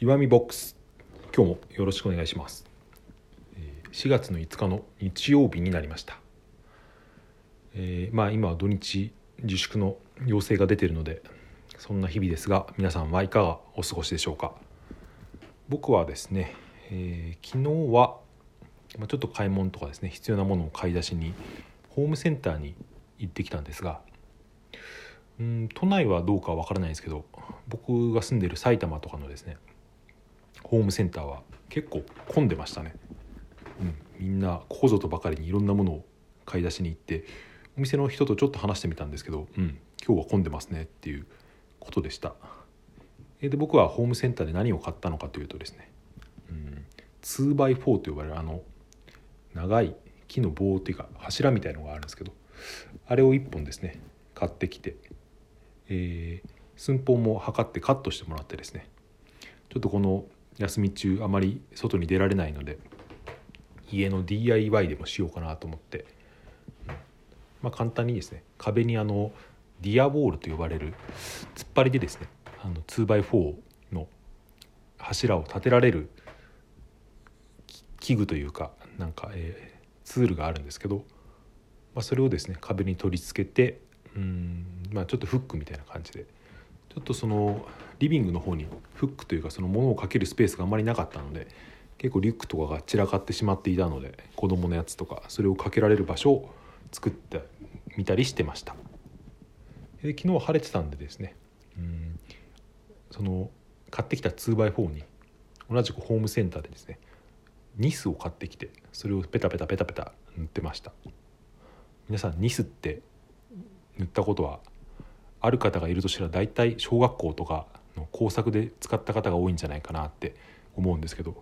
岩見ボックス。今日もよろしくお願いします。4月の5日の日曜日になりました。えーまあ今は土日自粛の要請が出ているのでそんな日々ですが皆さんはいかがお過ごしでしょうか。僕はですね、えー昨日はまあちょっと買い物とかですね必要なものを買い出しにホームセンターに行ってきたんですがうん都内はどうかは分からないですけど僕が住んでいる埼玉とかのですねホームセンターは結構混んでましたね、うん、みんなここぞとばかりにいろんなものを買い出しに行ってお店の人とちょっと話してみたんですけど、うん、今日は混んでますねっていうことでした。で僕はホームセンターで何を買ったのかというとですね、うん、2x4 と呼ばれるあの長い木の棒っていうか柱みたいのがあるんですけどあれを1本ですね買ってきて、えー寸法も測ってカットしてもらってですねちょっとこの休み中あまり外に出られないので家の DIY でもしようかなと思って、まあ、簡単にですね壁にあのディアウォールと呼ばれる突っ張りでですねあの 2x4 の柱を立てられる器具というかなんか、えーツールがあるんですけど、まあ、それをですね壁に取り付けてうん、まあ、ちょっとフックみたいな感じでちょっとそのリビングの方にフックというかその物をかけるスペースがあまりなかったので結構リュックとかが散らかってしまっていたので子供のやつとかそれをかけられる場所を作ってみたりしてました。で昨日晴れてたんでですねうんその買ってきた 2x4 に同じくホームセンターでですねニスを買ってきてそれをペタペタペタペタ塗ってました。皆さんニスって塗ったことはある方がいるとしたら大体小学校とかの工作で使った方が多いんじゃないかなって思うんですけど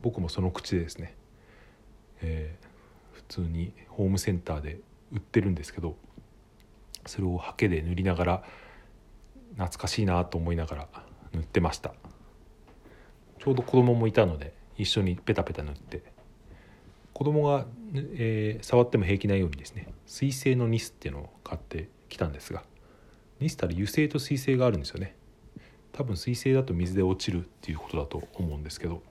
僕もその口でですね、えー普通にホームセンターで売ってるんですけどそれをハケで塗りながら懐かしいなと思いながら塗ってました。ちょうど子供もいたので一緒にペタペタ塗って子供が、えー触っても平気なようにですね水性のニスっていうのを買ってきたんですがニスタル油性と水性があるんですよね。多分水性だと水で落ちるっていうことだと思うんですけど。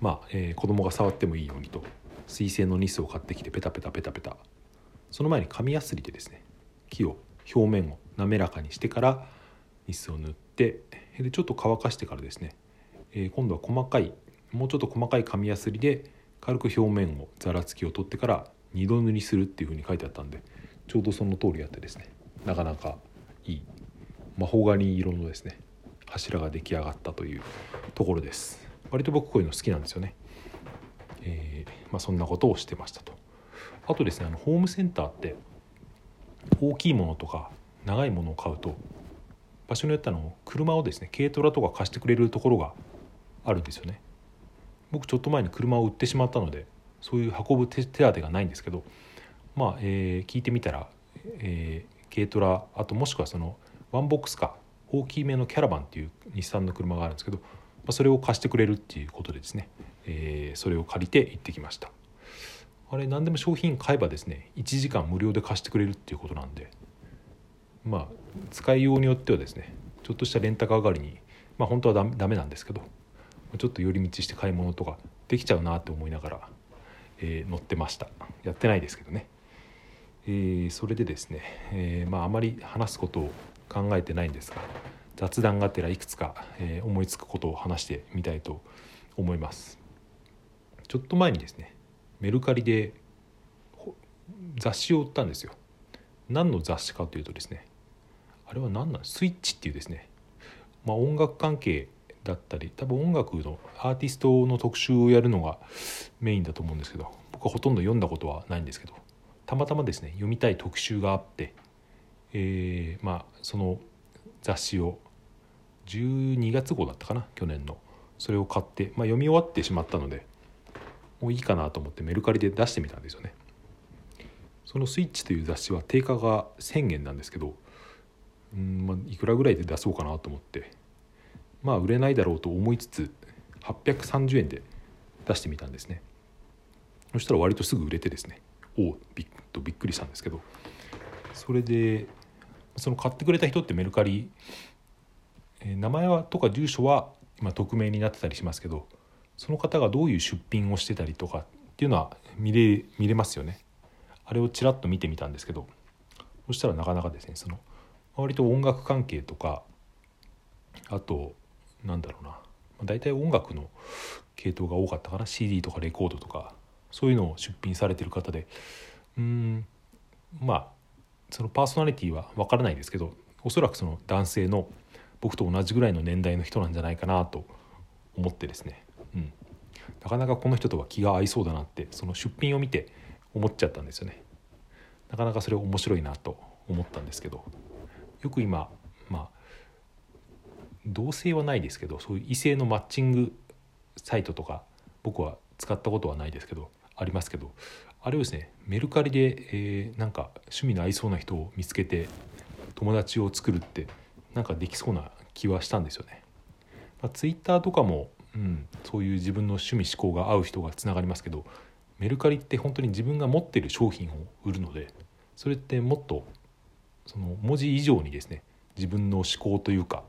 まあ、えー子供が触ってもいいようにと。水性のニスを買ってきてペタペタペタペタ。その前に紙やすりでですね。木を表面を滑らかにしてからニスを塗ってでちょっと乾かしてからですね、えー今度は細かいもうちょっと細かい紙やすりで軽く表面をざらつきを取ってから二度塗りするっていうふうに書いてあったんでちょうどその通りやってですね。なかなかいいマホガニ色のですね柱が出来上がったというところです。割と僕こういうの好きなんですよね。えーまあ、そんなことをしてましたと。あとですねあのホームセンターって大きいものとか長いものを買うと場所によっての車をですね軽トラとか貸してくれるところがあるんですよね。僕ちょっと前に車を売ってしまったのでそういう運ぶ手手当がないんですけどまあ、えー聞いてみたら、えー軽トラあともしくはそのワンボックスカー大きめのキャラバンっていう日産の車があるんですけど、まあ、それを貸してくれるっていうことでですね、えーそれを借りて行ってきました。あれ何でも商品買えばですね1時間無料で貸してくれるっていうことなんでまあ使いようによってはですねちょっとしたレンタカー代わりにまあ本当はダメなんですけどちょっと寄り道して買い物とかできちゃうなって思いながら、えー乗ってました。やってないですけどね、えーそれでですね、えーまああまり話すことを考えてないんですが雑談がてらいくつか、えー思いつくことを話してみたいと思います。ちょっと前にですねメルカリで雑誌を売ったんですよ。何の雑誌かというとですねあれは何なんスイッチっていうですね、まあ、音楽関係だったり多分音楽のアーティストの特集をやるのがメインだと思うんですけど僕はほとんど読んだことはないんですけどたまたまですね読みたい特集があって、えーまあその雑誌を12月号だったかな去年の。それを買って、まあ、読み終わってしまったのでもういいかなと思ってメルカリで出してみたんですよね。その「スイッチ」という雑誌は定価が1000円なんですけどうん、まあ、いくらぐらいで出そうかなと思ってまあ売れないだろうと思いつつ830円で出してみたんですね。そしたら割とすぐ売れてですね。おびっとびっくりしたんですけどそれでその買ってくれた人ってメルカリ、えー名前はとか住所はまあ、匿名になってたりしますけどその方がどういう出品をしてたりとかっていうのは見れ見れますよね。あれをちらっと見てみたんですけどそしたらなかなかですねその割と音楽関係とかあとなんだろうな大体音楽の系統が多かったかな CD とかレコードとかそういうのを出品されてる方で。うん。まあそのパーソナリティは分からないですけどおそらくその男性の僕と同じぐらいの年代の人なんじゃないかなと思ってですね、うん、なかなかこの人とは気が合いそうだなってその出品を見て思っちゃったんですよね。なかなかそれ面白いなと思ったんですけど。よく今まあ同性はないですけどそういう異性のマッチングサイトとか僕は使ったことはないですけどありますけどあれをですねメルカリで、えー、なんか趣味の合いそうな人を見つけて友達を作るってなんかできそうな気はしたんですよね。まあ、ツイッターとかも、うん、そういう自分の趣味思考が合う人がつながりますけどメルカリって本当に自分が持ってる商品を売るのでそれってもっとその文字以上にですね自分の思考というか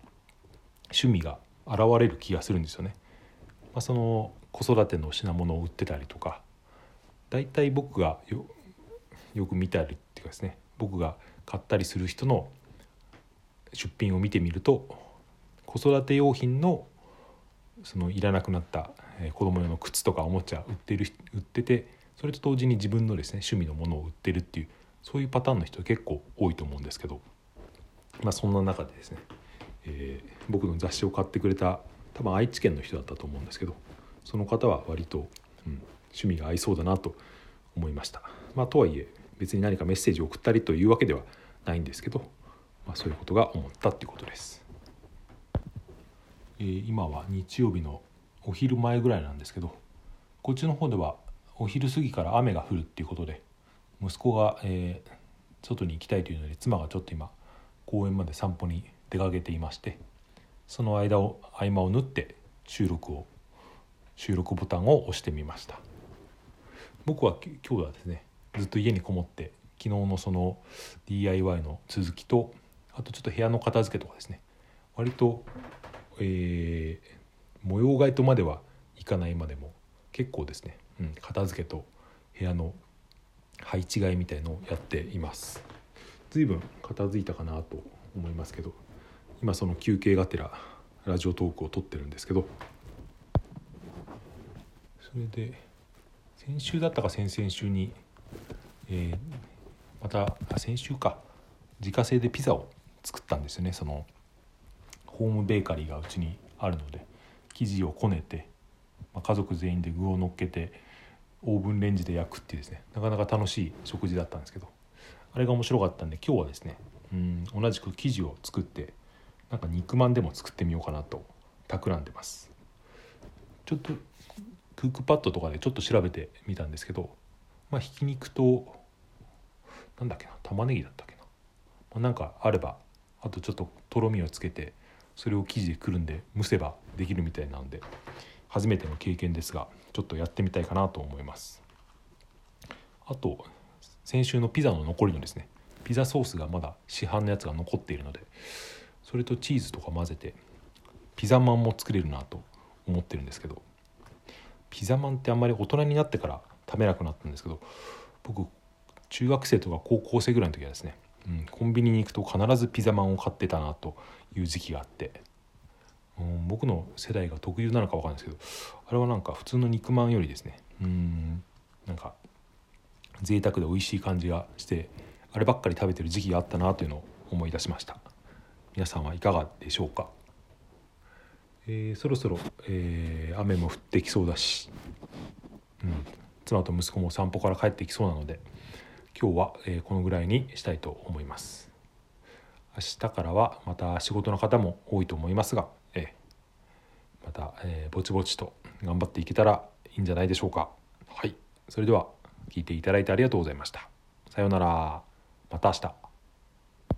趣味が現れる気がするんですよね。まあ、その子育ての品物を売ってたりとか大体僕がよく見たりっていうかですね僕が買ったりする人の出品を見てみると子育て用品のそのいらなくなった子供用の靴とかおもちゃ売ってる売っててそれと同時に自分のですね趣味のものを売ってるっていうそういうパターンの人結構多いと思うんですけど、まあ、そんな中でですね、えー、僕の雑誌を買ってくれた多分愛知県の人だったと思うんですけどその方は割と、うん、趣味が合いそうだなと思いました。まあ、とはいえ別に何かメッセージを送ったりというわけではないんですけど、まあ、そういうことが思ったっていうことです。えー、今は日曜日のお昼前ぐらいなんですけどこっちの方ではお昼過ぎから雨が降るっていうことで息子が、えー、外に行きたいというので妻がちょっと今公園まで散歩に出かけていましてその間を合間を縫って収録を収録ボタンを押してみました僕は今日はですねずっと家にこもって昨日のその DIY の続きとあとちょっと部屋の片付けとかですね割と、えー、模様替えとまではいかないまでも結構ですね、うん、片付けと部屋の配置替えみたいのをやっています。随分片付いたかなと思いますけど今その休憩がてらラジオトークを撮ってるんですけどそれで先週だったか先々週に、えー、また先週か。自家製でピザを作ったんですよね。そのホームベーカリーがうちにあるので生地をこねて、まあ、家族全員で具を乗っけてオーブンレンジで焼くっていうですね。なかなか楽しい食事だったんですけど。あれが面白かったんで今日はですねうん同じく生地を作ってなんか肉まんでも作ってみようかなと企んでます。ちょっとクックパッドとかでちょっと調べてみたんですけどまあひき肉となんだっけな玉ねぎだったっけな、まあ、なんかあればあとちょっととろみをつけてそれを生地でくるんで蒸せばできるみたいなので初めての経験ですがちょっとやってみたいかなと思います。あと先週のピザの残りのですねピザソースがまだ市販のやつが残っているのでそれとチーズとか混ぜてピザマンも作れるなと思ってるんですけどピザマンってあんまり大人になってから食べなくなったんですけど僕中学生とか高校生ぐらいの時はですね、うん、コンビニに行くと必ずピザマンを買ってたなという時期があってうん、僕の世代が特有なのか分かんないですけどあれはなんか普通の肉まんよりですねうんなんか贅沢で美味しい感じがしてあればっかり食べてる時期があったなというのを思い出しました。皆さんはいかがでしょうか、えー、そろそろ、えー、雨も降ってきそうだし、うん、妻と息子も散歩から帰ってきそうなので今日は、えー、このぐらいにしたいと思います。明日からはまた仕事の方も多いと思いますがえまた、えー、ぼちぼちと頑張っていけたらいいんじゃないでしょうか。はい。それでは聞いていただいてありがとうございました。さようなら。また明日。